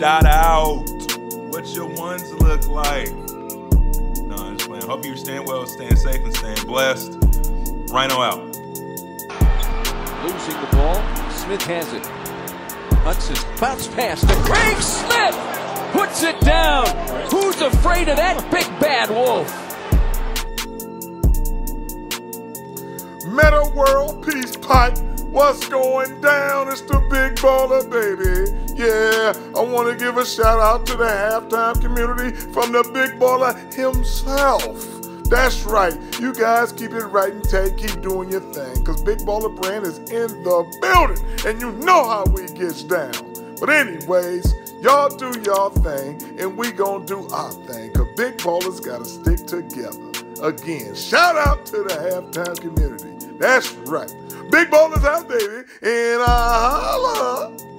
Shout out. What your ones look like. No, I'm just playing. Hope you're staying well, staying safe, and staying blessed. Rhino out. Losing the ball. Smith has it. Hudson bounce pass to Craig Smith puts it down. Who's afraid of that big bad wolf? Metta World Peace Pipe. What's going down? It's the big baller, baby. Yeah, I want to give a shout out to the halftime community from the big baller himself. That's right. You guys keep it right and tight. Keep doing your thing. Because Big Baller Brand is in the building. And you know how we gets down. But anyways, Y'all do y'all thing, and we gonna do our thing, cause big ballers gotta stick together. Again, shout out to the halftime community. That's right. Big ballers out, baby, and I holla.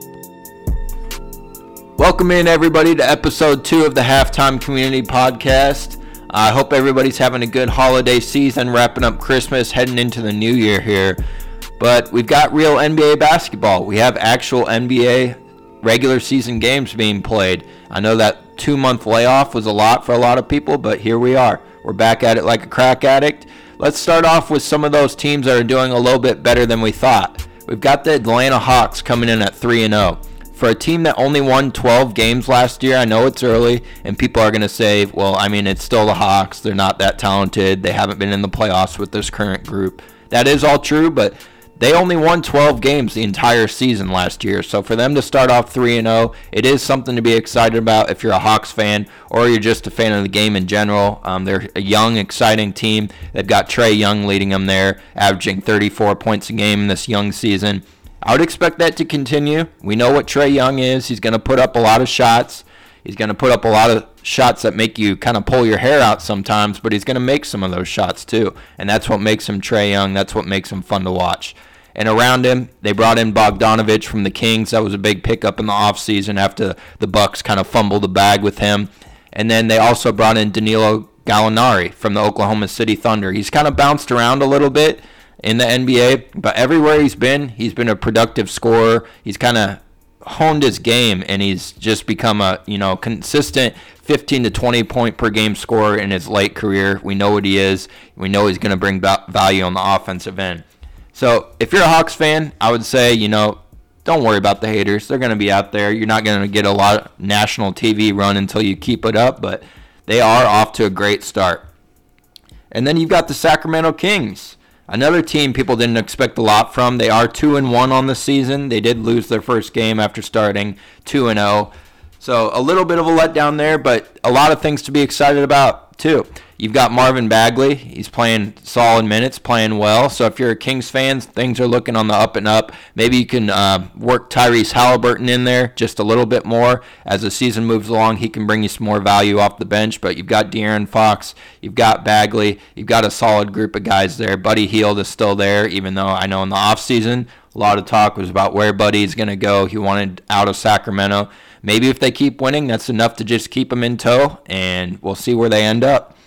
Welcome in, everybody, to episode two of the Halftime Community Podcast. I hope everybody's having a good holiday season, wrapping up Christmas, heading into the new year here. But we've got real NBA basketball. We have actual NBA regular season games being played. I know that two month layoff was a lot for a lot of people, but here we are. We're back at it like a crack addict. Let's start off with some of those teams that are doing a little bit better than we thought. We've got the Atlanta Hawks coming in at 3 and 0. For a team that only won 12 games last year, I know it's early, and people are going to say, well, I mean, it's still the Hawks. They're not that talented. They haven't been in the playoffs with this current group. That is all true, but they only won 12 games the entire season last year, so for them to start off 3 0, it is something to be excited about if you're a Hawks fan or you're just a fan of the game in general. Um, they're a young, exciting team. They've got Trae Young leading them there, averaging 34 points a game this young season. I would expect that to continue. We know what Trae Young is. He's going to put up a lot of shots. He's going to put up a lot of shots that make you kind of pull your hair out sometimes, but he's going to make some of those shots too. And that's what makes him Trae Young. That's what makes him fun to watch. And around him, they brought in Bogdanovich from the Kings. That was a big pickup in the offseason after the Bucks kind of fumbled the bag with him. And then they also brought in Danilo Gallinari from the Oklahoma City Thunder. He's kind of bounced around a little bit in the NBA, but everywhere he's been, he's been a productive scorer. He's kind of honed his game and he's just become a, you know, consistent 15 to 20 point per game scorer in his late career. We know what he is. We know he's going to bring value on the offensive end. So if you're a Hawks fan, I would say, you know, don't worry about the haters. They're going to be out there. You're not going to get a lot of national TV run until you keep it up, but they are off to a great start. And then you've got the Sacramento Kings. Another team people didn't expect a lot from. They are 2 and 1 on the season. They did lose their first game after starting 2 and 0. So a little bit of a letdown there, but a lot of things to be excited about too. You've got Marvin Bagley. He's playing solid minutes, playing well. So if you're a Kings fan, things are looking on the up and up. Maybe you can uh, work Tyrese Halliburton in there just a little bit more as the season moves along. He can bring you some more value off the bench. But you've got De'Aaron Fox, you've got Bagley, you've got a solid group of guys there. Buddy Hield is still there, even though I know in the offseason a lot of talk was about where Buddy's going to go. He wanted out of Sacramento. Maybe if they keep winning, that's enough to just keep them in tow, and we'll see where they end up.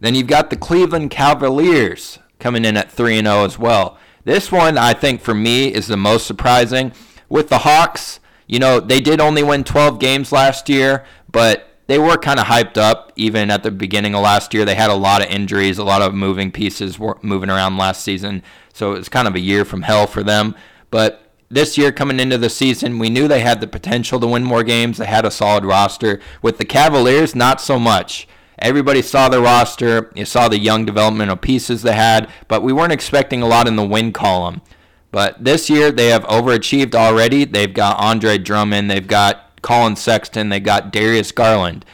Then you've got the Cleveland Cavaliers coming in at 3 0 as well. This one, I think, for me, is the most surprising. With the Hawks, you know, they did only win 12 games last year, but they were kind of hyped up even at the beginning of last year. They had a lot of injuries, a lot of moving pieces moving around last season. So it was kind of a year from hell for them. But this year coming into the season, we knew they had the potential to win more games. They had a solid roster. With the Cavaliers, not so much. Everybody saw the roster. You saw the young developmental pieces they had, but we weren't expecting a lot in the win column. But this year they have overachieved already. They've got Andre Drummond, they've got Collin Sexton, they've got Darius Garland.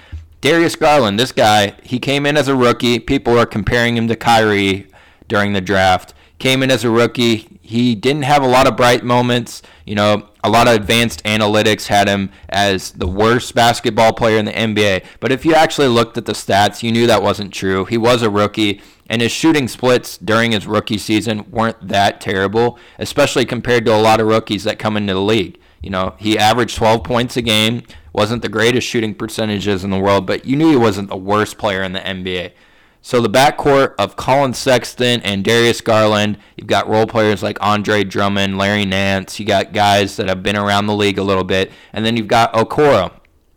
Darius Garland, this guy, he came in as a rookie. People are comparing him to Kyrie during the draft. Came in as a rookie. He didn't have a lot of bright moments. You know, a lot of advanced analytics had him as the worst basketball player in the NBA. But if you actually looked at the stats, you knew that wasn't true. He was a rookie, and his shooting splits during his rookie season weren't that terrible, especially compared to a lot of rookies that come into the league. You know, he averaged 12 points a game, wasn't the greatest shooting percentages in the world, but you knew he wasn't the worst player in the NBA. So the backcourt of Collin Sexton and Darius Garland, you've got role players like Andre Drummond, Larry Nance. You got guys that have been around the league a little bit, and then you've got Okoro,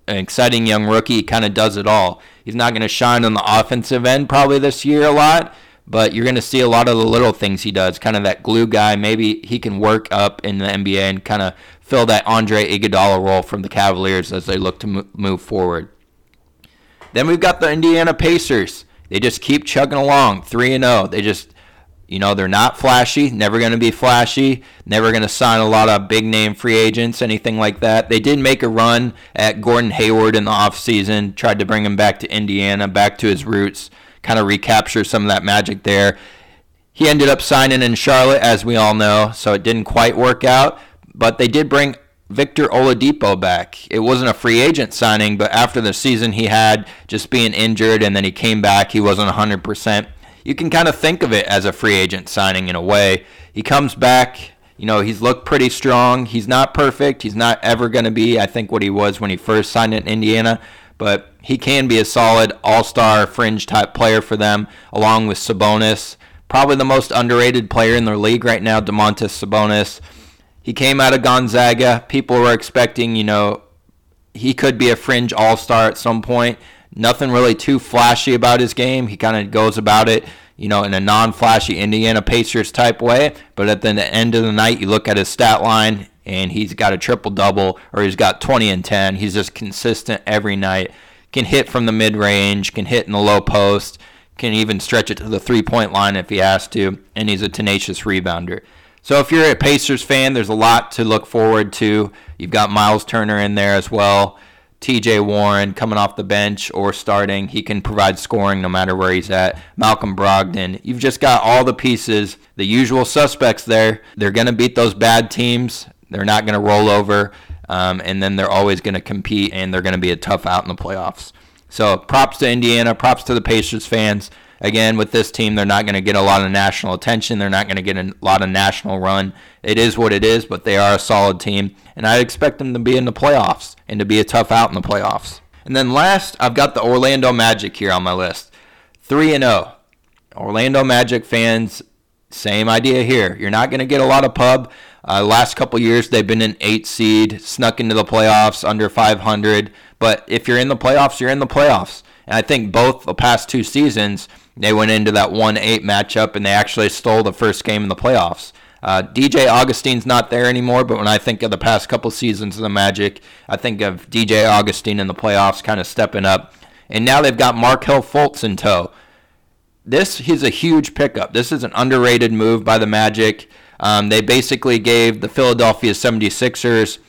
an exciting young rookie. Kind of does it all. He's not going to shine on the offensive end probably this year a lot, but you're going to see a lot of the little things he does. Kind of that glue guy. Maybe he can work up in the NBA and kind of fill that Andre Iguodala role from the Cavaliers as they look to move forward. Then we've got the Indiana Pacers. They just keep chugging along, 3 and 0. They just you know, they're not flashy, never going to be flashy, never going to sign a lot of big name free agents, anything like that. They did make a run at Gordon Hayward in the offseason, tried to bring him back to Indiana, back to his roots, kind of recapture some of that magic there. He ended up signing in Charlotte, as we all know, so it didn't quite work out. But they did bring Victor Oladipo back. It wasn't a free agent signing, but after the season he had, just being injured, and then he came back, he wasn't 100%. You can kind of think of it as a free agent signing in a way. He comes back, you know, he's looked pretty strong. He's not perfect. He's not ever going to be, I think, what he was when he first signed in Indiana, but he can be a solid all star fringe type player for them, along with Sabonis. Probably the most underrated player in the league right now, Domantas Sabonis. He came out of Gonzaga. People were expecting, you know, he could be a fringe all star at some point. Nothing really too flashy about his game. He kind of goes about it, you know, in a non flashy Indiana Pacers type way. But at the end of the night, you look at his stat line and he's got a triple double or he's got 20 and 10. He's just consistent every night. Can hit from the mid range, can hit in the low post, can even stretch it to the three point line if he has to. And he's a tenacious rebounder. So if you're a Pacers fan, there's a lot to look forward to. You've got Miles Turner in there as well. TJ Warren coming off the bench or starting. He can provide scoring no matter where he's at. Malcolm Brogdon. You've just got all the pieces, the usual suspects there. They're going to beat those bad teams. They're not going to roll over. Um, and then they're always going to compete and they're going to be a tough out in the playoffs. So props to Indiana, props to the Pacers fans again, with this team, they're not going to get a lot of national attention. They're not going to get a lot of national run. It is what it is, but they are a solid team, and I expect them to be in the playoffs and to be a tough out in the playoffs. And then last, I've got the Orlando Magic here on my list. 3 and 0. Orlando Magic fans, same idea here. You're not going to get a lot of pub. Uh, last couple years, they've been an eight seed, snuck into the playoffs under 500. But if you're in the playoffs, you're in the playoffs. And I think both the past two seasons, they went into that 1 8 matchup and they actually stole the first game in the playoffs. Uh, DJ Augustin's not there anymore, but when I think of the past couple seasons of the Magic, I think of DJ Augustin in the playoffs kind of stepping up. And now they've got Markelle Fultz in tow. This is a huge pickup. This is an underrated move by the Magic. Um, they basically gave the Philadelphia 76ers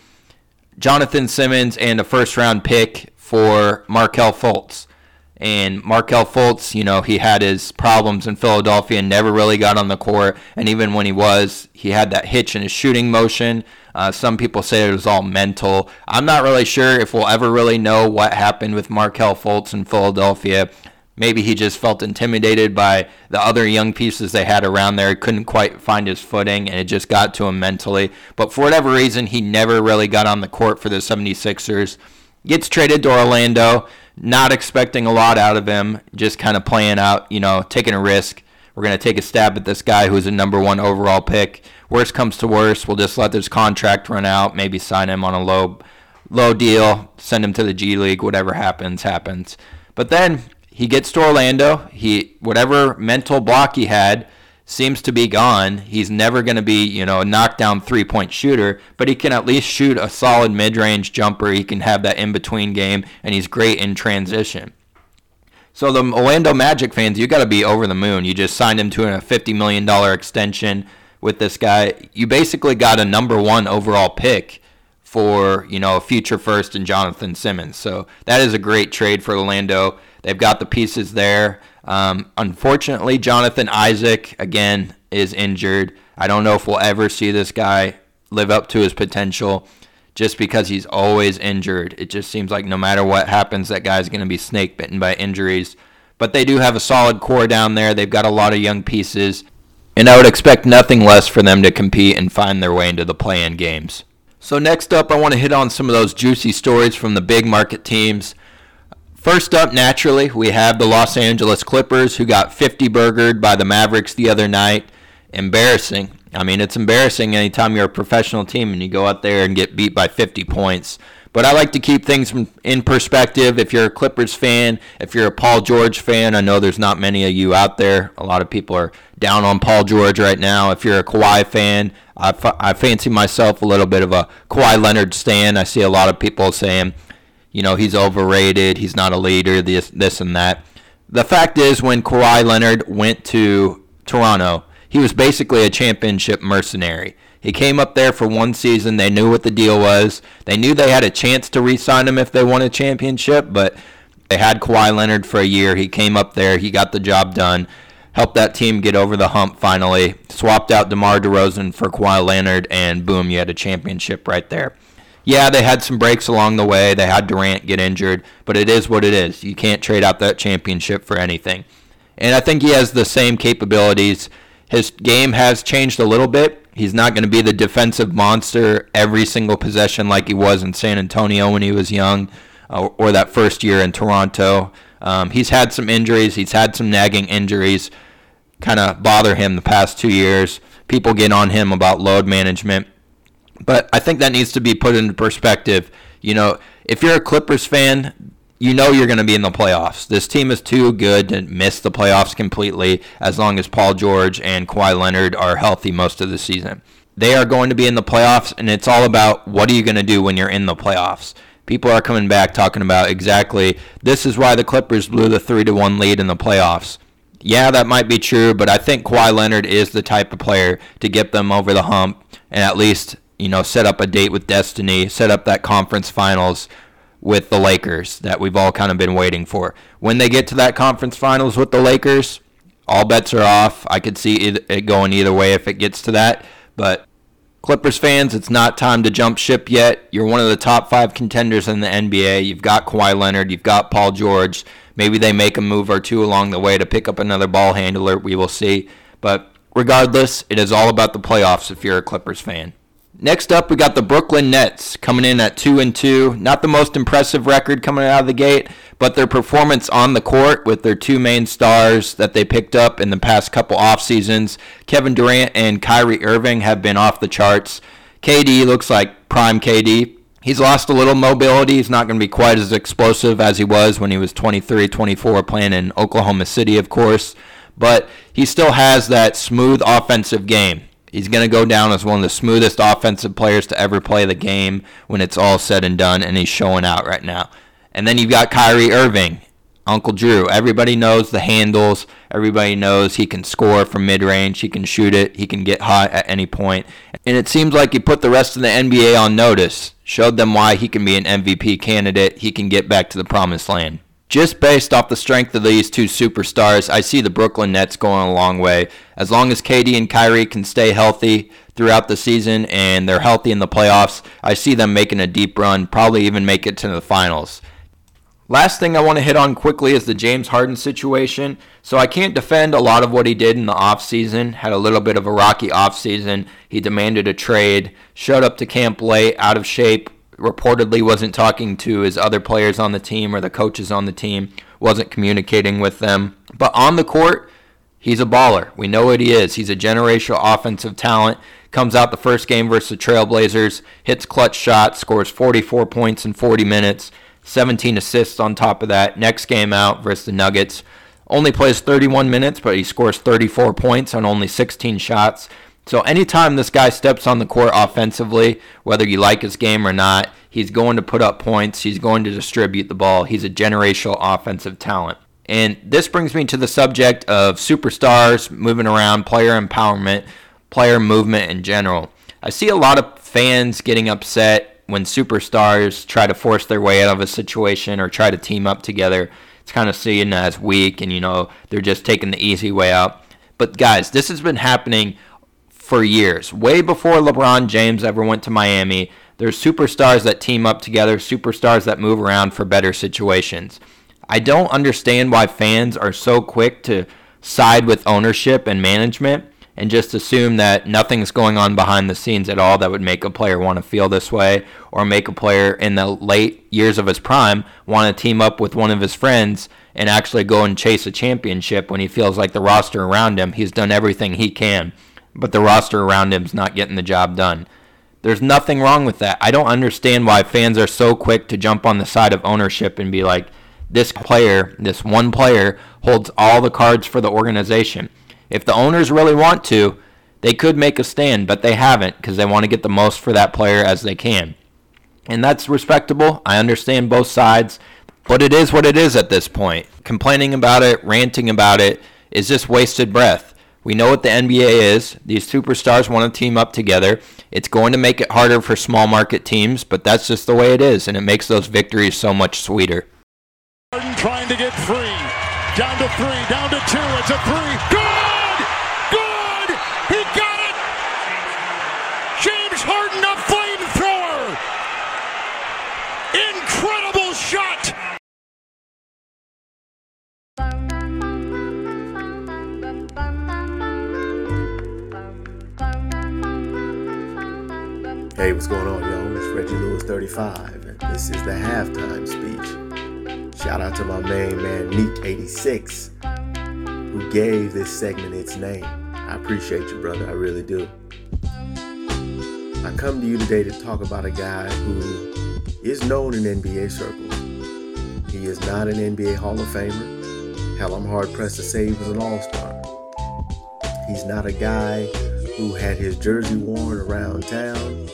Jonathon Simmons and a first round pick for Markelle Fultz. And Markelle Fultz, you know, he had his problems in Philadelphia and never really got on the court. And even when he was, he had that hitch in his shooting motion. Uh, some people say it was all mental. I'm not really sure if we'll ever really know what happened with Markelle Fultz in Philadelphia. Maybe he just felt intimidated by the other young pieces they had around there. Couldn't quite find his footing, and it just got to him mentally. But for whatever reason, he never really got on the court for the 76ers. Gets traded to Orlando not expecting a lot out of him, just kind of playing out, you know, taking a risk. We're going to take a stab at this guy who's a number one overall pick. Worst comes to worst, we'll just let this contract run out, maybe sign him on a low, low deal, send him to the G League. Whatever happens, happens. But then he gets to Orlando. He whatever mental block he had seems to be gone. He's never going to be, you know, a knockdown three point shooter, but he can at least shoot a solid mid range jumper. He can have that in between game, and he's great in transition. So the Orlando Magic fans, you got to be over the moon. You just signed him to a $50 million extension with this guy. You basically got a number one overall pick for, you know, a future first in Jonathon Simmons. So that is a great trade for Orlando. They've got the pieces there. Um, unfortunately, Jonathan Isaac, again, is injured. I don't know if we'll ever see this guy live up to his potential just because he's always injured. It just seems like no matter what happens, that guy's going to be snake bitten by injuries. But they do have a solid core down there. They've got a lot of young pieces. And I would expect nothing less for them to compete and find their way into the play in games. So, next up, I want to hit on some of those juicy stories from the big market teams. First up, naturally, we have the Los Angeles Clippers who got 50 burgered by the Mavericks the other night. Embarrassing. I mean, it's embarrassing anytime you're a professional team and you go out there and get beat by 50 points. But I like to keep things in perspective. If you're a Clippers fan, if you're a Paul George fan, I know there's not many of you out there. A lot of people are down on Paul George right now. If you're a Kawhi fan, I, fancy myself a little bit of a Kawhi Leonard stan. I see a lot of people saying, you know, he's overrated, he's not a leader, this, this and that. The fact is, when Kawhi Leonard went to Toronto, he was basically a championship mercenary. He came up there for one season. They knew what the deal was. They knew they had a chance to re-sign him if they won a championship, but they had Kawhi Leonard for a year. He came up there. He got the job done. Helped that team get over the hump finally. Swapped out DeMar DeRozan for Kawhi Leonard, and boom, you had a championship right there. Yeah, they had some breaks along the way. They had Durant get injured, but it is what it is. You can't trade out that championship for anything. And I think he has the same capabilities. His game has changed a little bit He's not going to be the defensive monster every single possession like he was in San Antonio when he was young uh, or that first year in Toronto. Um, he's had some injuries. He's had some nagging injuries kind of bother him the past two years. People get on him about load management. But I think that needs to be put into perspective. You know, if you're a Clippers fan, you know you're going to be in the playoffs. This team is too good to miss the playoffs completely as long as Paul George and Kawhi Leonard are healthy most of the season. They are going to be in the playoffs, and it's all about what are you going to do when you're in the playoffs. People are coming back talking about exactly this is why the Clippers blew the 3 to 1 lead in the playoffs. Yeah, that might be true, but I think Kawhi Leonard is the type of player to get them over the hump and at least, you know, set up a date with destiny, set up that conference finals with the Lakers that we've all kind of been waiting for. When they get to that conference finals with the Lakers, all bets are off. I could see it going either way if it gets to that. But Clippers fans, it's not time to jump ship yet. You're one of the top five contenders in the NBA. You've got Kawhi Leonard, you've got Paul George. Maybe they make a move or two along the way to pick up another ball handler. We will see. But regardless, it is all about the playoffs if you're a Clippers fan. Next up, we got the Brooklyn Nets coming in at 2 and 2. Not the most impressive record coming out of the gate, but their performance on the court with their two main stars that they picked up in the past couple off seasons, Kevin Durant and Kyrie Irving have been off the charts. KD looks like prime KD. He's lost a little mobility. He's not going to be quite as explosive as he was when he was 23, 24 playing in Oklahoma City, of course, but he still has that smooth offensive game. He's going to go down as one of the smoothest offensive players to ever play the game when it's all said and done, and he's showing out right now. And then you've got Kyrie Irving, Uncle Drew. Everybody knows the handles. Everybody knows he can score from mid range. He can shoot it. He can get hot at any point. And it seems like he put the rest of the NBA on notice, showed them why he can be an MVP candidate. He can get back to the promised land just based off the strength of these two superstars, I see the Brooklyn Nets going a long way. As long as KD and Kyrie can stay healthy throughout the season and they're healthy in the playoffs, I see them making a deep run, probably even make it to the finals. Last thing I want to hit on quickly is the James Harden situation. So I can't defend a lot of what he did in the offseason. Had a little bit of a rocky offseason. He demanded a trade, showed up to camp late, out of shape, reportedly wasn't talking to his other players on the team or the coaches on the team, wasn't communicating with them. But on the court, he's a baller. We know what he is. He's a generational offensive talent. Comes out the first game versus the Trailblazers, hits clutch shots, scores 44 points in 40 minutes, 17 assists on top of that. Next game out versus the Nuggets, only plays 31 minutes, but he scores 34 points on only 16 shots. So anytime this guy steps on the court offensively, whether you like his game or not, he's going to put up points. He's going to distribute the ball. He's a generational offensive talent. And this brings me to the subject of superstars moving around, player empowerment, player movement in general. I see a lot of fans getting upset when superstars try to force their way out of a situation or try to team up together. It's kind of seen as weak and, you know, they're just taking the easy way out. But guys, this has been happening for years, way before LeBron James ever went to Miami. There's superstars that team up together, superstars that move around for better situations. I don't understand why fans are so quick to side with ownership and management and just assume that nothing's going on behind the scenes at all that would make a player want to feel this way or make a player in the late years of his prime want to team up with one of his friends and actually go and chase a championship when he feels like the roster around him, he's done everything he can, but the roster around him's not getting the job done. There's nothing wrong with that. I don't understand why fans are so quick to jump on the side of ownership and be like, this player, this one player, holds all the cards for the organization. If the owners really want to, they could make a stand, but they haven't because they want to get the most for that player as they can. And that's respectable. I understand both sides, but it is what it is at this point. Complaining about it, ranting about it is just wasted breath. We know what the NBA is. These superstars want to team up together. It's going to make it harder for small market teams, but that's just the way it is, and it makes those victories so much sweeter. Harden Trying to get free. Down to three, down to two. It's a three. Good! Good! He got it! James Harden, a flamethrower! Incredible shot! Hey, what's going on, y'all? It's Reggie Lewis 35, and this is the halftime speech. Shout out to my main man, Neek86, who gave this segment its name. I appreciate you, brother. I really do. I come to you today to talk about a guy who is known in NBA circles. He is not an NBA Hall of Famer. Hell, I'm hard pressed to say he was an All Star. He's not a guy who had his jersey worn around town.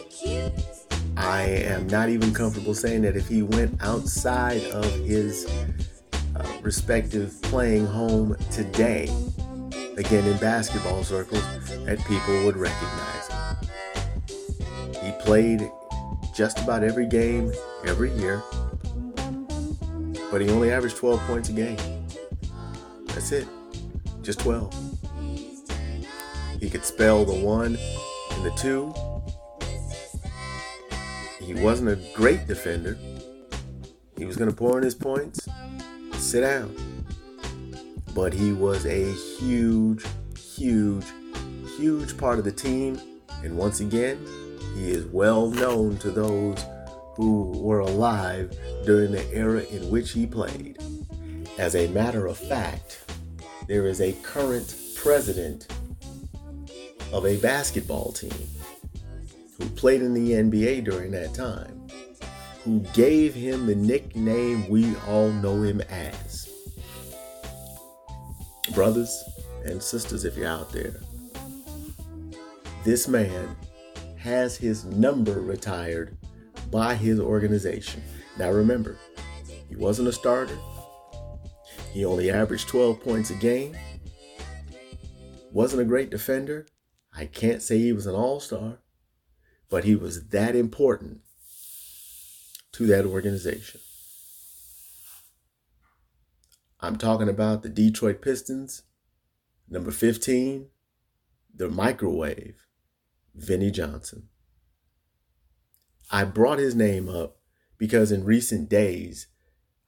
I am not even comfortable saying that if he went outside of his uh, respective playing home today, again in basketball circles, that people would recognize him. He played just about every game every year, but he only averaged 12 points a game. That's it, just 12. He could spell the one and the two. He wasn't a great defender. He was going to pour in his points, sit down. But he was a huge, huge, huge part of the team. And once again, he is well known to those who were alive during the era in which he played. As a matter of fact, there is a current president of a basketball team who played in the NBA during that time, who gave him the nickname we all know him as. Brothers and sisters, if you're out there, this man has his number retired by his organization. Now remember, he wasn't a starter. He only averaged 12 points a game. Wasn't a great defender. I can't say he was an all star, but he was that important to that organization. I'm talking about the Detroit Pistons, number 15, the microwave, Vinnie Johnson. I brought his name up because in recent days,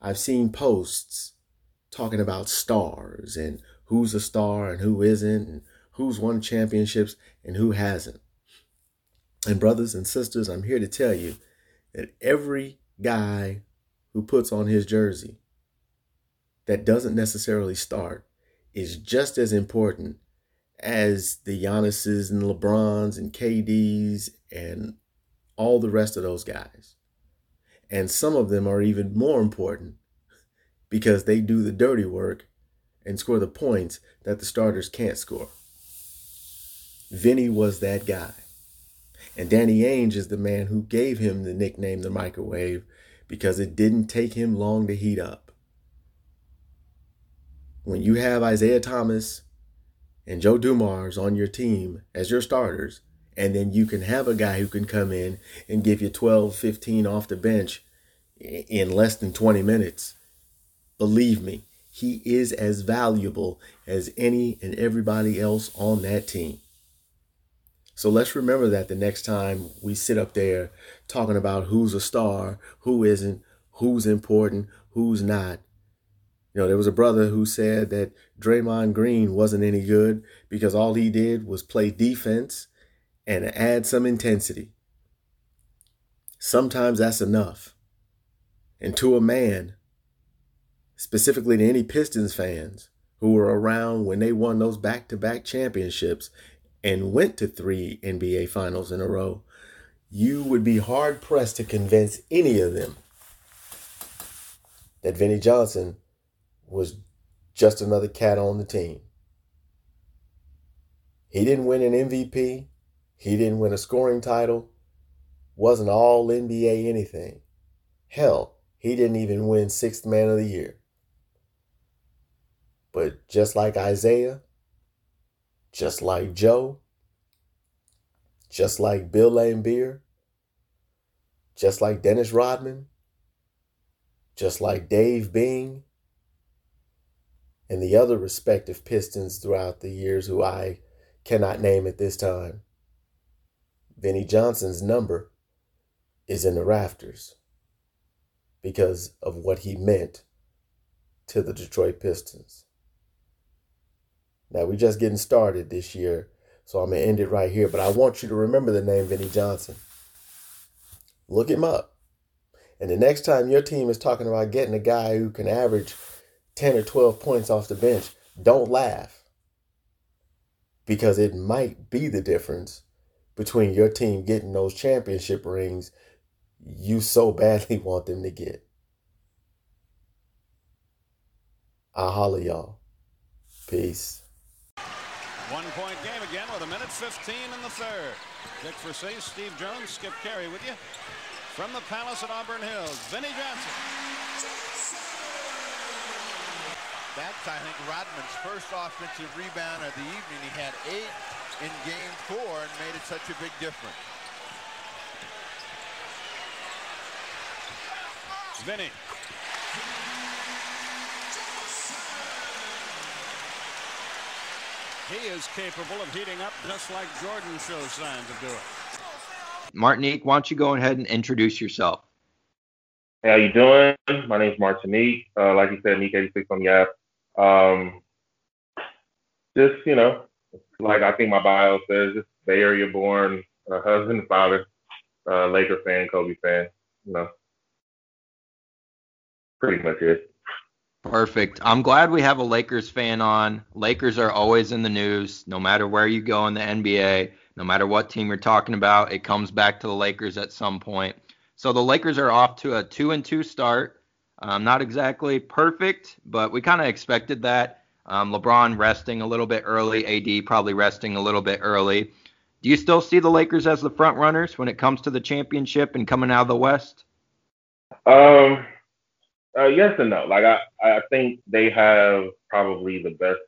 I've seen posts talking about stars and who's a star and who isn't, and who's won championships and who hasn't. And, brothers and sisters, I'm here to tell you that every guy who puts on his jersey that doesn't necessarily start is just as important as the Giannis's and LeBrons and KDs and all the rest of those guys. And some of them are even more important because they do the dirty work and score the points that the starters can't score. Vinnie was that guy. And Danny Ainge is the man who gave him the nickname the microwave because it didn't take him long to heat up. When you have Isiah Thomas and Joe Dumars on your team as your starters, and then you can have a guy who can come in and give you 12, 15 off the bench in less than 20 minutes, believe me, he is as valuable as any and everybody else on that team. So let's remember that the next time we sit up there talking about who's a star, who isn't, who's important, who's not. You know, there was a brother who said that Draymond Green wasn't any good because all he did was play defense and add some intensity. Sometimes that's enough. And to a man, specifically to any Pistons fans who were around when they won those back to back championships and went to three NBA finals in a row, you would be hard pressed to convince any of them that Vinnie Johnson was just another cat on the team. He didn't win an MVP. He didn't win a scoring title. Wasn't all NBA anything. Hell, he didn't even win sixth man of the year. But just like Isiah, just like Joe, just like Bill Laimbeer, just like Dennis Rodman, just like Dave Bing, and the other respective Pistons throughout the years who I cannot name at this time. Vinnie Johnson's number is in the rafters because of what he meant to the Detroit Pistons. Now, we're just getting started this year, so I'm to end it right here. But I want you to remember the name Vinnie Johnson. Look him up. And the next time your team is talking about getting a guy who can average 10 or 12 points off the bench, don't laugh. Because it might be the difference between your team getting those championship rings you so badly want them to get. I'll holler y'all. Peace. One point game again with a minute 15 in the third. Dick Versace, Steve Jones, Skip Caray with you. From the Palace at Auburn Hills, Vinnie Johnson. That's, I think, Rodman's first offensive rebound of the evening. He had eight in game four and made it such a big difference. Vinnie He is capable of heating up just like Jordan shows signs of doing. Martinique, why don't you go ahead and introduce yourself? Hey, how you doing? My name is Martinique. Uh, like you said, Nick 86 on the app. Um, just, you know, like I think my bio says, just Bay Area born, uh, husband father, uh, Laker fan, Kobe fan, you know. Pretty much it. Perfect. I'm glad we have a Lakers fan on. Lakers are always in the news, no matter where you go in the NBA, no matter what team you're talking about. It comes back to the Lakers at some point. So the Lakers are off to a two and two start. Um, not exactly perfect, but we kind of expected that. Um, LeBron resting a little bit early, AD probably resting a little bit early. Do you still see the Lakers as the front runners when it comes to the championship and coming out of the West? Um, uh, yes and no. Like I, I think they have probably the best,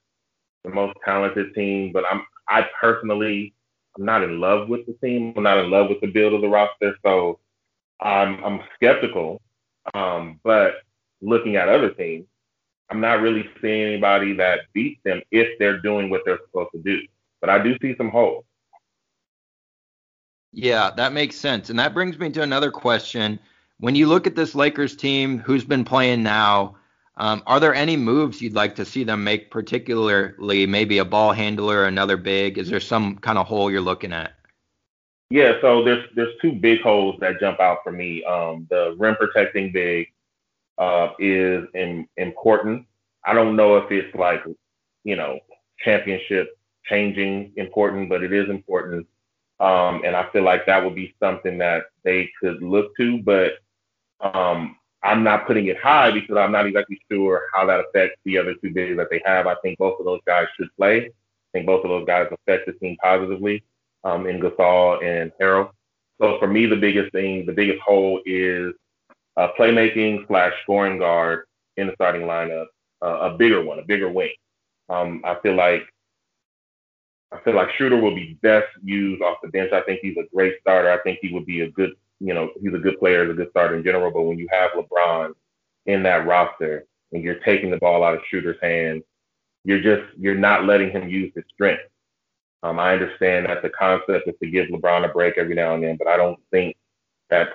the most talented team. But I'm, I personally, I'm not in love with the team. I'm not in love with the build of the roster. So I'm, I'm skeptical. Um, but looking at other teams, I'm not really seeing anybody that beats them if they're doing what they're supposed to do. But I do see some holes. Yeah, that makes sense. And that brings me to another question when you look at this Lakers team, who's been playing now, um, are there any moves you'd like to see them make, particularly maybe a ball handler, or another big? Is there some kind of hole you're looking at? Yeah, so there's there's two big holes that jump out for me. Um, the rim protecting big uh, is in, important. I don't know if it's like you know championship changing important, but it is important. Um, and I feel like that would be something that they could look to. But um, I'm not putting it high because I'm not exactly sure how that affects the other two bigs that they have. I think both of those guys should play. I think both of those guys affect the team positively um, in Gasol and Harrell. So for me, the biggest thing, the biggest hole is uh, playmaking slash scoring guard in the starting lineup, uh, a bigger one, a bigger wing. Um, I feel like I feel like Schroeder will be best used off the bench. I think he's a great starter. I think he would be a good you know, he's a good player, he's a good starter in general. But when you have LeBron in that roster and you're taking the ball out of Schroeder's hands, you're just you're not letting him use his strength. Um, I understand that the concept is to give LeBron a break every now and then, but I don't think that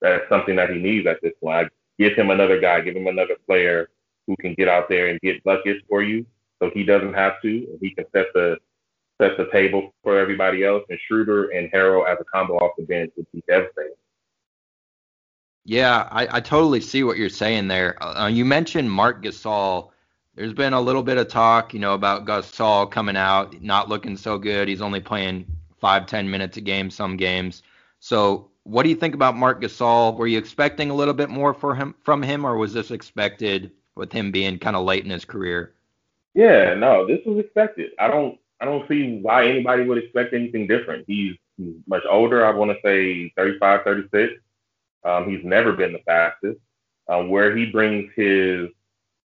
that's something that he needs at this point. I give him another guy, give him another player who can get out there and get buckets for you, so he doesn't have to, and he can set the set the table for everybody else. And Schroeder and Harrell as a combo off the bench would be devastating. Yeah, I, I totally see what you're saying there. Uh, you mentioned Marc Gasol. There's been a little bit of talk, you know, about Gasol coming out, not looking so good. He's only playing five, ten minutes a game, some games. So, what do you think about Marc Gasol? Were you expecting a little bit more for him from him, or was this expected with him being kind of late in his career? Yeah, no, this was expected. I don't, I don't see why anybody would expect anything different. He's, much older. I want to say 35, 36. Um, he's never been the fastest. Um, where he brings his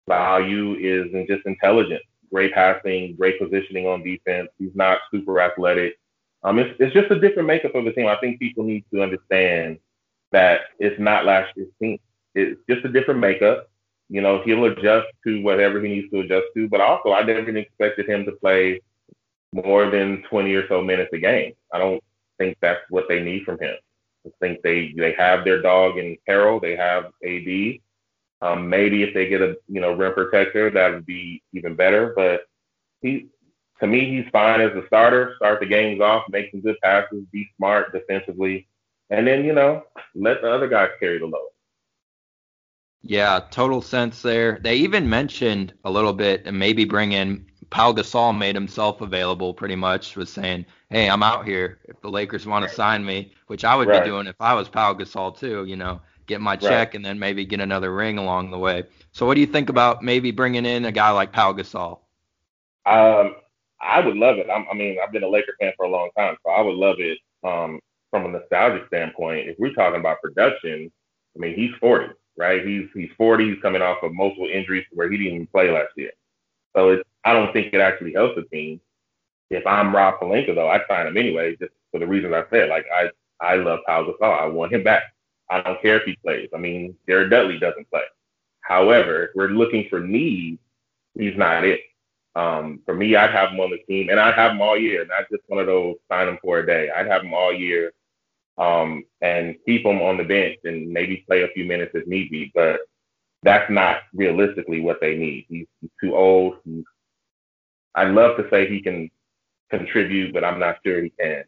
value is in just intelligence, great passing, great positioning on defense. He's not super athletic. Um, it's, it's just a different makeup of the team. I think people need to understand that it's not last year's team. It's just a different makeup. You know, he'll adjust to whatever he needs to adjust to. But also, I never expected him to play more than 20 or so minutes a game. I don't think that's what they need from him. I think they they have their dog in Harrell. They have AD. Um, maybe if they get a you know rim protector, that would be even better. But he, to me, he's fine as a starter. Start the games off, make some good passes, be smart defensively, and then you know let the other guys carry the load. Yeah, total sense there. They even mentioned a little bit and maybe bring in Pau Gasol made himself available pretty much, was saying, Hey, I'm out here. If the Lakers want to sign me, which I would right. be doing if I was Pau Gasol too, you know, get my check right. and then maybe get another ring along the way. So what do you think about maybe bringing in a guy like Pau Gasol? Um, I would love it. I'm, i mean, I've been a Laker fan for a long time, so I would love it um, from a nostalgic standpoint. If we're talking about production, I mean, he's 40, right? He's he's 40. He's coming off of multiple injuries where he didn't even play last year. So it's, I don't think it actually helps the team. If I'm Rob Pelinka, though, I'd sign him anyway, just for the reasons I said. Like I, I love Pau Gasol. I want him back. I don't care if he plays. I mean, Jared Dudley doesn't play. However, if we're looking for need, he's not it. Um, for me, I'd have him on the team, and I'd have him all year, not just one of those sign him for a day. I'd have him all year um, and keep him on the bench and maybe play a few minutes if need be. But that's not realistically what they need. He's, he's too old. He's, I'd love to say he can contribute, but I'm not sure he can.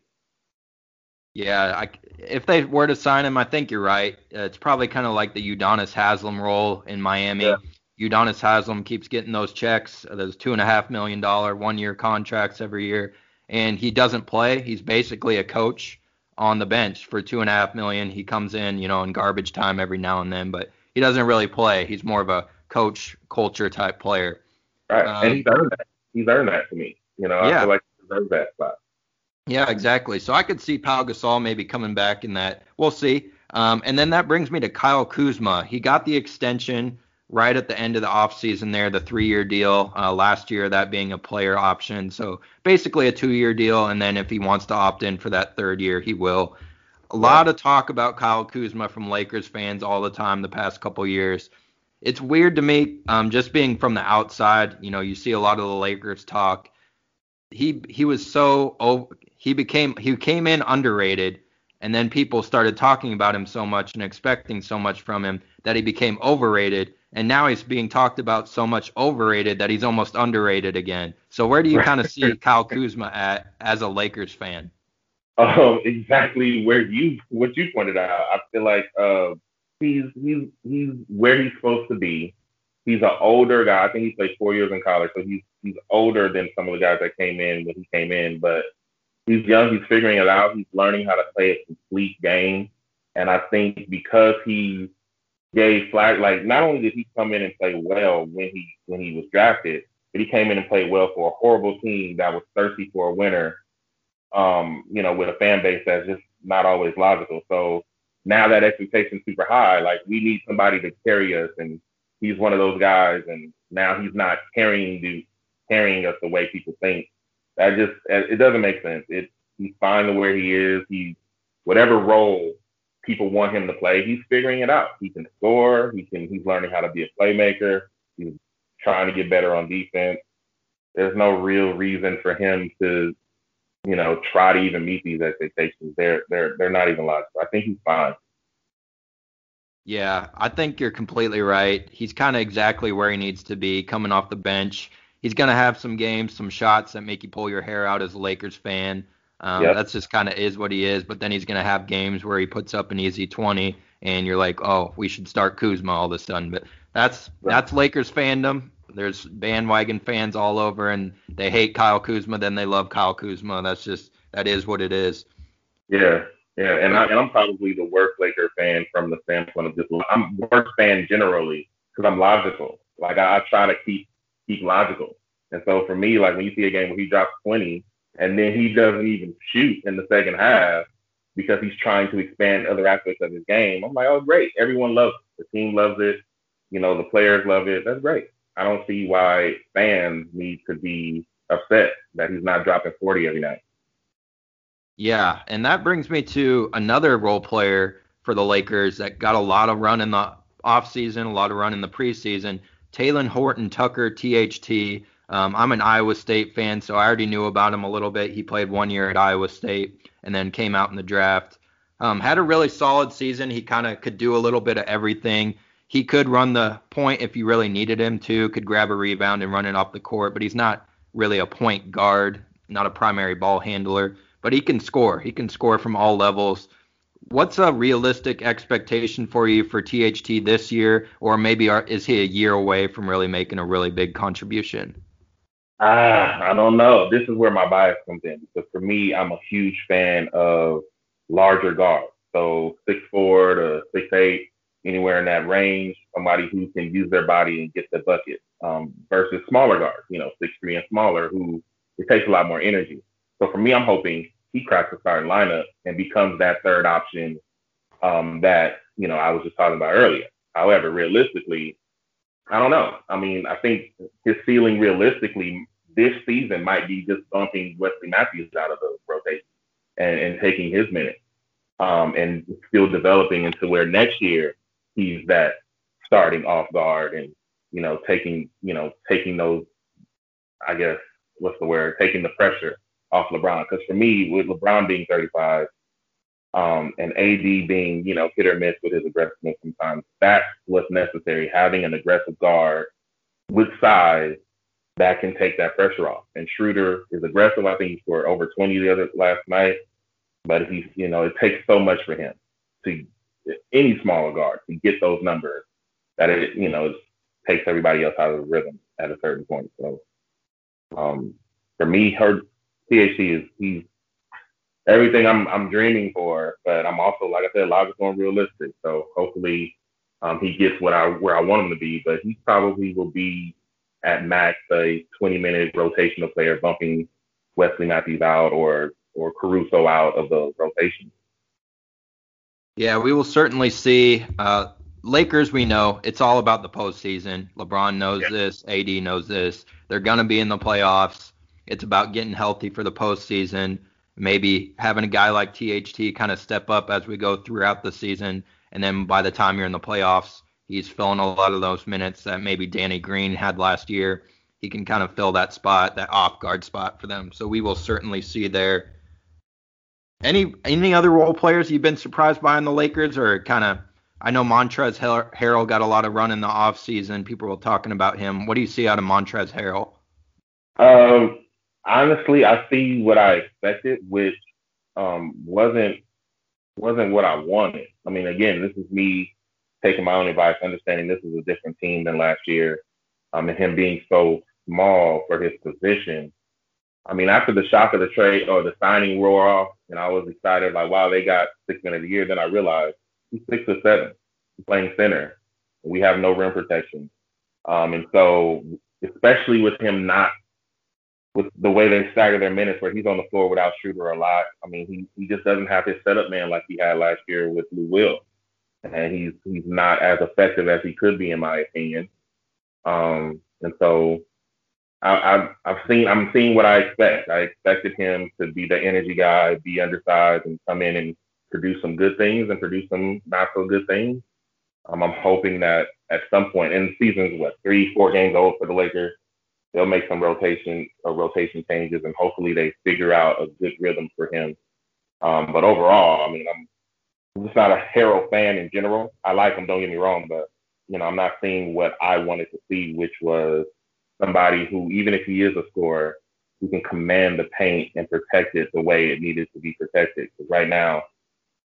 Yeah, I, if they were to sign him, I think you're right. Uh, it's probably kind of like the Udonis Haslem role in Miami. Yeah. Udonis Haslem keeps getting those checks, uh, those two and a half million dollar one year contracts every year, and he doesn't play. He's basically a coach on the bench for two and a half million. He comes in, you know, in garbage time every now and then, but he doesn't really play. He's more of a coach culture type player. Right, um, and he's earned that. He's earned that to me. You know, I feel like he deserves that spot. Yeah, exactly. So I could see Pau Gasol maybe coming back in that. We'll see. Um, and then that brings me to Kyle Kuzma. He got the extension right at the end of the offseason there, the three year deal. Uh, last year, that being a player option. So basically a two year deal. And then if he wants to opt in for that third year, he will. A lot of talk about Kyle Kuzma from Lakers fans all the time the past couple years. It's weird to me, um, just being from the outside. You know, you see a lot of the Lakers talk. He he was so oh, he became he came in underrated, and then people started talking about him so much and expecting so much from him that he became overrated. And now he's being talked about so much overrated that he's almost underrated again. So where do you kind of see Kyle Kuzma at as a Lakers fan? um, exactly where you what you pointed out. I feel like uh, he's he's he's where he's supposed to be. He's an older guy. I think he played four years in college, so he's he's older than some of the guys that came in when he came in. But he's young. He's figuring it out. He's learning how to play a complete game. And I think because he gave flag, like not only did he come in and play well when he when he was drafted, but he came in and played well for a horrible team that was thirsty for a winner um, you know, with a fan base that's just not always logical. So now that expectation's super high, like we need somebody to carry us, and he's one of those guys. And now he's not carrying the carrying us the way people think. That just it doesn't make sense. It he's fine where he is. He whatever role people want him to play, he's figuring it out. He can score. He can. He's learning how to be a playmaker. He's trying to get better on defense. There's no real reason for him to you know, try to even meet these expectations. They're they're they're not even logical. I think he's fine. Yeah, I think you're completely right. He's kind of exactly where he needs to be coming off the bench. He's going to have some games, some shots that make you pull your hair out as a Lakers fan. Um, yep. That's just kind of is what he is. But then he's going to have games where he puts up an easy 20, and you're like, oh, we should start Kuzma all of a sudden. But that's right. that's Lakers fandom. There's bandwagon fans all over, and they hate Kyle Kuzma, then they love Kyle Kuzma. That's just that is what it is. Yeah, yeah, and, I, I'm probably the worst Laker fan from the standpoint of just I'm worst fan generally because I'm logical. Like I, I try to keep keep logical, and so for me, like when you see a game where he drops 20 and then he doesn't even shoot in the second half because he's trying to expand other aspects of his game, I'm like, oh great, everyone loves it. The team loves it. You know, the players love it. That's great. I don't see why fans need to be upset that he's not dropping 40 every night. Yeah, and that brings me to another role player for the Lakers that got a lot of run in the offseason, a lot of run in the preseason. Talen Horton Tucker, THT. Um, I'm an Iowa State fan, so I already knew about him a little bit. He played one year at Iowa State and then came out in the draft. Um, had a really solid season. He kind of could do a little bit of everything. He could run the point if you really needed him to, could grab a rebound and run it off the court, but he's not really a point guard, not a primary ball handler but he can score. He can score from all levels. What's a realistic expectation for you for THT this year, or maybe are, is he a year away from really making a really big contribution? Ah, I don't know. This is where my bias comes in because for me, I'm a huge fan of larger guards. So six four to six eight, anywhere in that range, somebody who can use their body and get the bucket. Um, versus smaller guards, you know, six three and smaller, who it takes a lot more energy. So for me, I'm hoping he cracks the starting lineup and becomes that third option um, that you know I was just talking about earlier. However, realistically, I don't know. I mean, I think his ceiling realistically this season might be just bumping Wesley Matthews out of the rotation and, and taking his minutes um, and still developing into where next year he's that starting off guard and you know taking you know taking those I guess what's the word taking the pressure off LeBron. Because for me, with LeBron being 35 um, and AD being, you know, hit or miss with his aggressiveness sometimes, that's what's necessary. Having an aggressive guard with size that can take that pressure off. And Schroeder is aggressive. I think he scored over 20 the other last night. But he's, you know, it takes so much for him to any smaller guard to get those numbers that it, you know, takes everybody else out of the rhythm at a certain point. So um, for me, her THT is he's everything I'm I'm dreaming for, but I'm also like I said, logical and realistic. So hopefully um, he gets what I where I want him to be, but he probably will be at max a 20 minute rotational player, bumping Wesley Matthews out or or Caruso out of the rotation. Yeah, we will certainly see. Uh, Lakers, we know it's all about the postseason. LeBron knows yeah. this. AD knows this. They're gonna be in the playoffs. It's about getting healthy for the postseason. Maybe having a guy like THT kind of step up as we go throughout the season, and then by the time you're in the playoffs, he's filling a lot of those minutes that maybe Danny Green had last year. He can kind of fill that spot, that off guard spot for them. So we will certainly see there. Any any other role players you've been surprised by in the Lakers, or kind of? I know Montrezl Harrell got a lot of run in the off season. People were talking about him. What do you see out of Montrezl Harrell? Um, honestly, I see what I expected, which um, wasn't wasn't what I wanted. I mean, again, this is me taking my own advice, understanding this is a different team than last year, um, and him being so small for his position. I mean, after the shock of the trade or the signing wore off, and I was excited, like, wow, they got six men of the year. Then I realized he's six or seven, he's playing center. We have no rim protection, um, and so especially with him not with the way they stagger their minutes, where he's on the floor without Schroeder a lot. I mean, he he just doesn't have his setup man like he had last year with Lou Will, and he's he's not as effective as he could be, in my opinion. Um, and so I, I've seen I'm seeing what I expect. I expected him to be the energy guy, be undersized, and come in and produce some good things and produce some not so good things. Um, I'm hoping that at some point, in the season's what three, four games old for the Lakers they'll make some rotation or uh, rotation changes, and hopefully they figure out a good rhythm for him. Um, but overall, I mean, I'm I'm just not a Harrell fan in general. I like him, don't get me wrong, but you know, I'm not seeing what I wanted to see, which was somebody who, even if he is a scorer, who can command the paint and protect it the way it needed to be protected. Because right now,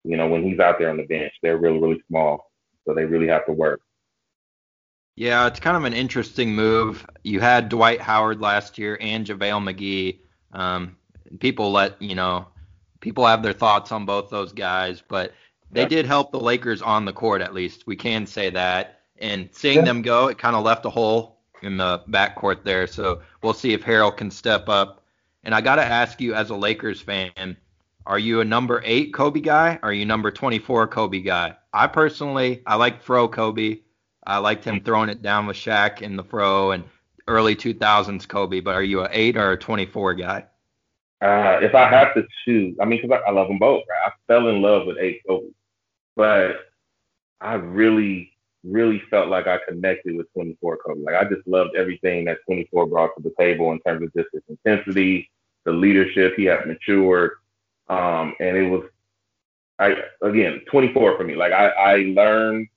you know, when he's out there on the bench, they're really, really small. So they really have to work. Yeah, it's kind of an interesting move. You had Dwight Howard last year and JaVale McGee. Um, people let, you know, people have their thoughts on both those guys, but they yeah. did help the Lakers on the court at least. We can say that. And seeing yeah. them go, it kind of left a hole in the backcourt there. So we'll see if Harrell can step up. And I got to ask you, as a Lakers fan, are you a number eight Kobe guy? Or are you number 24 Kobe guy? I personally, I like Fro Kobe. I liked him throwing it down with Shaq in the Fro and early 2000s Kobe. But are you a eight or a 24 guy? Uh, if I have to choose, I mean, because I, I, love them both. Right? I fell in love with eight Kobe, but I really really felt like I connected with 24 Kobe. Like I just loved everything that 24 brought to the table in terms of just his intensity, the leadership. He had matured, um, and it was, I again 24 for me. Like I, I learned,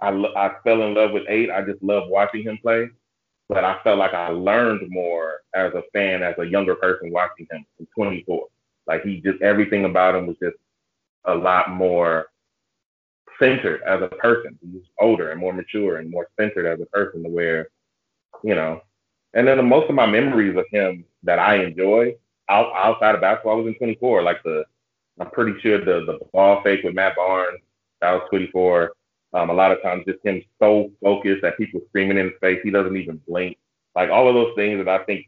I, I fell in love with eight. I just loved watching him play, but I felt like I learned more as a fan, as a younger person watching him from 24. Like he just everything about him was just a lot more centered as a person. He's older and more mature and more centered as a person to where, you know, and then the, most of my memories of him that I enjoy out, outside of basketball I was in 24. Like the, I'm pretty sure the the ball fake with Matt Barnes, that was 24. Um, a lot of times just him so focused that people screaming in his face, he doesn't even blink. Like all of those things that I think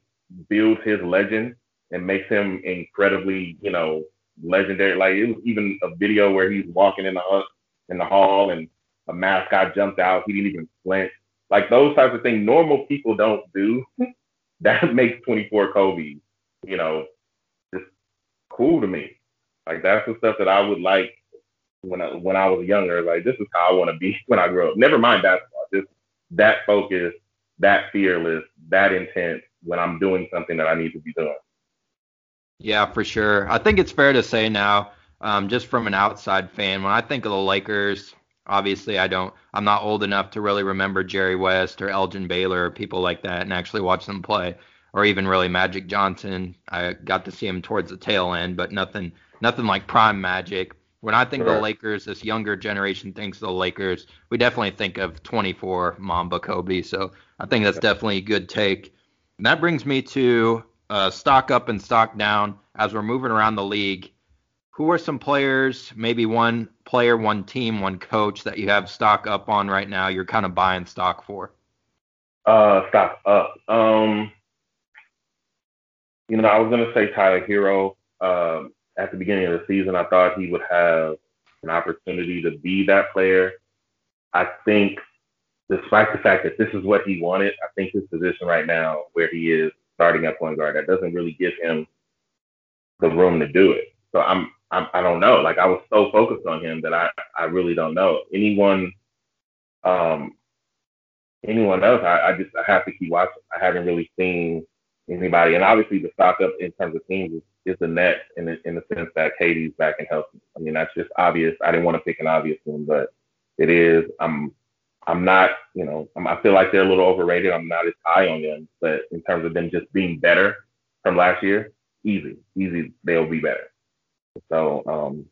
builds his legend and makes him incredibly, you know, legendary. Like it was even a video where he's walking in the in the hall and a mascot jumped out. He didn't even flinch. Like those types of things normal people don't do. that makes 24 Kobe, you know, just cool to me. Like that's the stuff that I would like when I when I was younger. Like this is how I want to be when I grow up. Never mind basketball. Just that focus, that fearless, that intent when I'm doing something that I need to be doing. Yeah, for sure. I think it's fair to say now um, just from an outside fan, when I think of the Lakers, obviously I don't, I'm not old enough to really remember Jerry West or Elgin Baylor or people like that and actually watch them play, or even really Magic Johnson. I got to see him towards the tail end, but nothing, nothing like prime Magic. When I think sure. of the Lakers, this younger generation thinks of the Lakers, we definitely think of 24 Mamba Kobe. So I think that's definitely a good take. And that brings me to uh, stock up and stock down as we're moving around the league who are some players, maybe one player, one team, one coach that you have stock up on right now? You're kind of buying stock for. Uh, stock up. Um, you know, I was gonna say Tyler Herro. Um, at the beginning of the season, I thought he would have an opportunity to be that player. I think, despite the fact that this is what he wanted, I think his position right now, where he is starting at point guard, that doesn't really give him the room to do it. So I'm I, I don't know. Like I was so focused on him that I, I really don't know. Anyone um anyone else, I, I just I have to keep watching. I haven't really seen anybody, and obviously the stock up in terms of teams is, is the net in the in the sense that KD's back and healthy. I mean that's just obvious. I didn't want to pick an obvious one, but it is. I'm I'm not, you know, I'm, I feel like they're a little overrated. I'm not as high on them, but in terms of them just being better from last year, easy, easy, they'll be better. So um,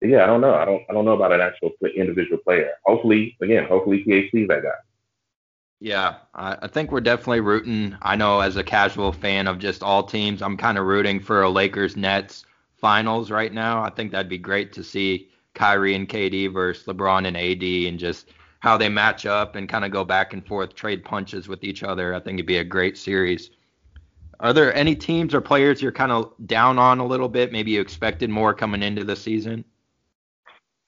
yeah, I don't know. I don't I don't know about an actual individual player. Hopefully, again, hopefully is that guy. Yeah, I think we're definitely rooting. I know as a casual fan of just all teams, I'm kind of rooting for a Lakers Nets finals right now. I think that'd be great to see Kyrie and KD versus LeBron and AD and just how they match up and kind of go back and forth, trade punches with each other. I think it'd be a great series. Are there any teams or players you're kind of down on a little bit? Maybe you expected more coming into the season.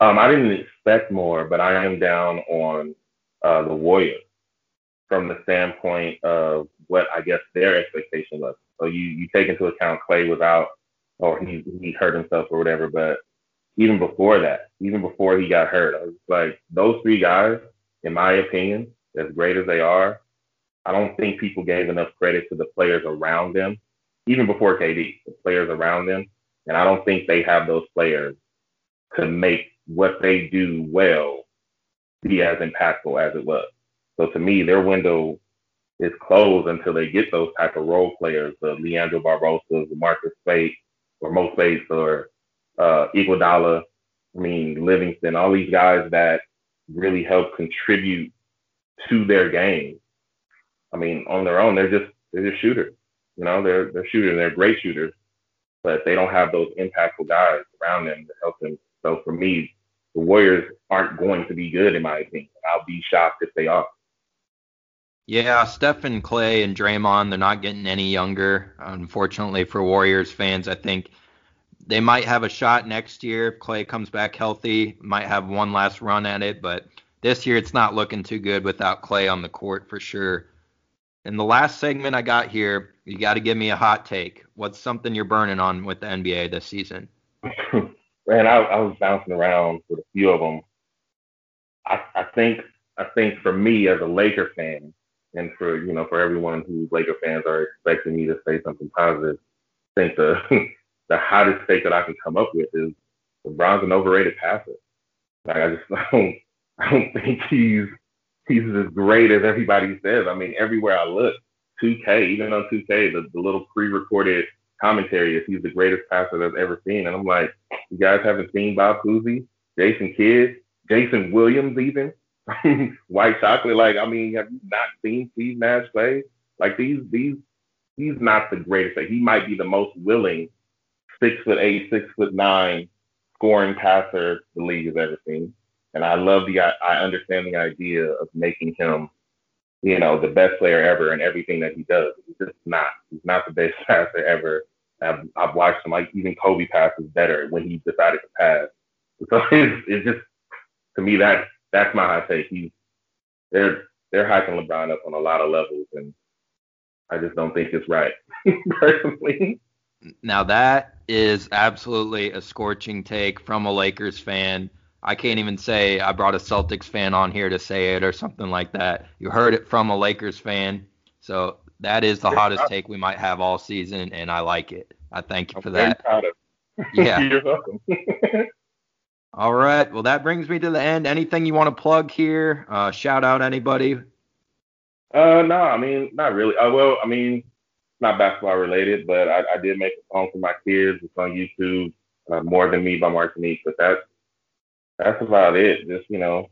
Um, I didn't expect more, but I am down on uh, the Warriors from the standpoint of what I guess their expectation was. So you you take into account Klay was out or he he hurt himself or whatever, but even before that, even before he got hurt, I was like those three guys, in my opinion, as great as they are, I don't think people gave enough credit to the players around them, even before KD, the players around them. And I don't think they have those players to make what they do well be as impactful as it was. So to me, their window is closed until they get those type of role players, the Leandro Barbosa, the Marcus Speight, or Mo Speights, or uh, Iguodala. I mean, Livingston, all these guys that really help contribute to their game. I mean, on their own, they're just they're just shooters. You know, they're they're shooters. They're great shooters, but they don't have those impactful guys around them to help them. So for me, the Warriors aren't going to be good in my opinion. I'll be shocked if they are. Yeah, Stephen Klay and Draymond, they're not getting any younger. Unfortunately for Warriors fans, I think they might have a shot next year if Klay comes back healthy. Might have one last run at it, but this year it's not looking too good without Klay on the court for sure. In the last segment I got here, you got to give me a hot take. What's something you're burning on with the NBA this season? Man, I, I was bouncing around with a few of them. I, I think I think for me as a Laker fan, and for you know for everyone who Laker fans are expecting me to say something positive, I think the the hottest take that I can come up with is LeBron's an overrated passer. Like I just I don't I don't think he's he's as great as everybody says. I mean, everywhere I look, 2K, even on 2K, the, the little pre-recorded commentary is he's the greatest passer that's ever seen. And I'm like, you guys haven't seen Bob Cousy, Jason Kidd, Jason Williams even, White Chocolate. Like, I mean, have you not seen Steve Nash play? Like these, these, he's not the greatest. Like, he might be the most willing six foot eight, six foot nine scoring passer the league has ever seen. And I love the, I understand the idea of making him, you know, the best player ever in everything that he does. He's just not. He's not the best passer ever. I've, I've watched him, like even Kobe passes better when he decided to pass. So it's, it's just, to me, that that's my hot take. He's, they're, they're hyping LeBron up on a lot of levels, and I just don't think it's right, personally. Now that is absolutely a scorching take from a Lakers fan. I can't even say I brought a Celtics fan on here to say it or something like that. You heard it from a Lakers fan. So that is the hottest take we might have all season, and I like it. I thank you for that. Yeah. You're welcome. all right. Well, that brings me to the end. Anything you want to plug here? Uh, shout out anybody? Uh, no, I mean, not really. Uh, well, I mean, not basketball related, but I, I did make a song for my kids. It's on YouTube, uh, More Than Me by Martinique, but that's that's about it. Just you know,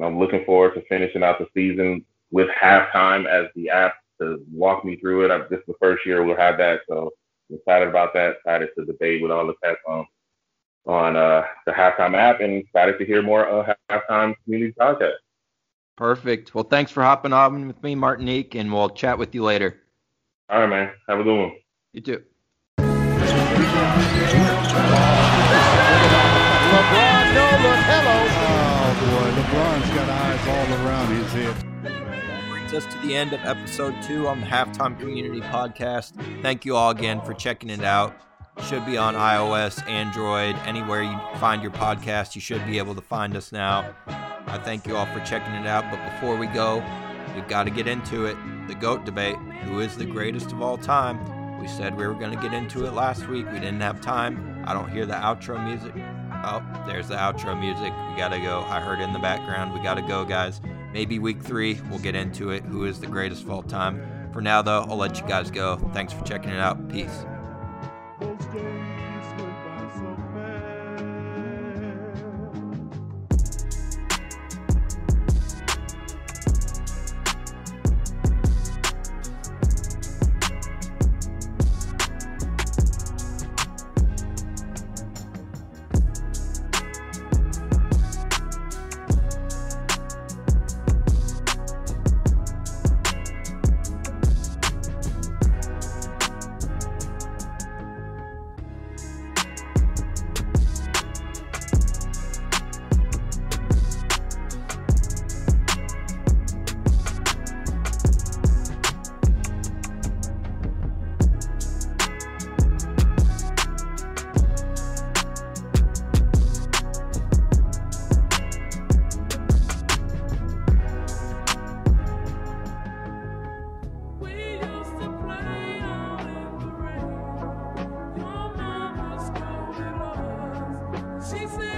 I'm looking forward to finishing out the season with halftime as the app to walk me through it. I, this is the first year we'll have that, so I'm excited about that. Excited to debate with all the pets on on uh, the halftime app, and excited to hear more uh, halftime community podcast. Perfect. Well, thanks for hopping on with me, Martinique, and we'll chat with you later. All right, man. Have a good one. You too. LeBron, look, hello. Oh boy, LeBron's got eyes all around his head. Brings us to the end of episode two on the Halftime Community Podcast. Thank you all again for checking it out. Should be on iOS, Android, anywhere you find your podcast. You should be able to find us now. I thank you all for checking it out. But before we go, we've got to get into it. The GOAT debate. Who is the greatest of all time? We said we were going to get into it last week. We didn't have time. I don't hear the outro music. Oh, there's the outro music. We got to go. I heard it in the background. We got to go, guys. Maybe week three, we'll get into it. Who is the greatest of all time? For now, though, I'll let you guys go. Thanks for checking it out. Peace. she said.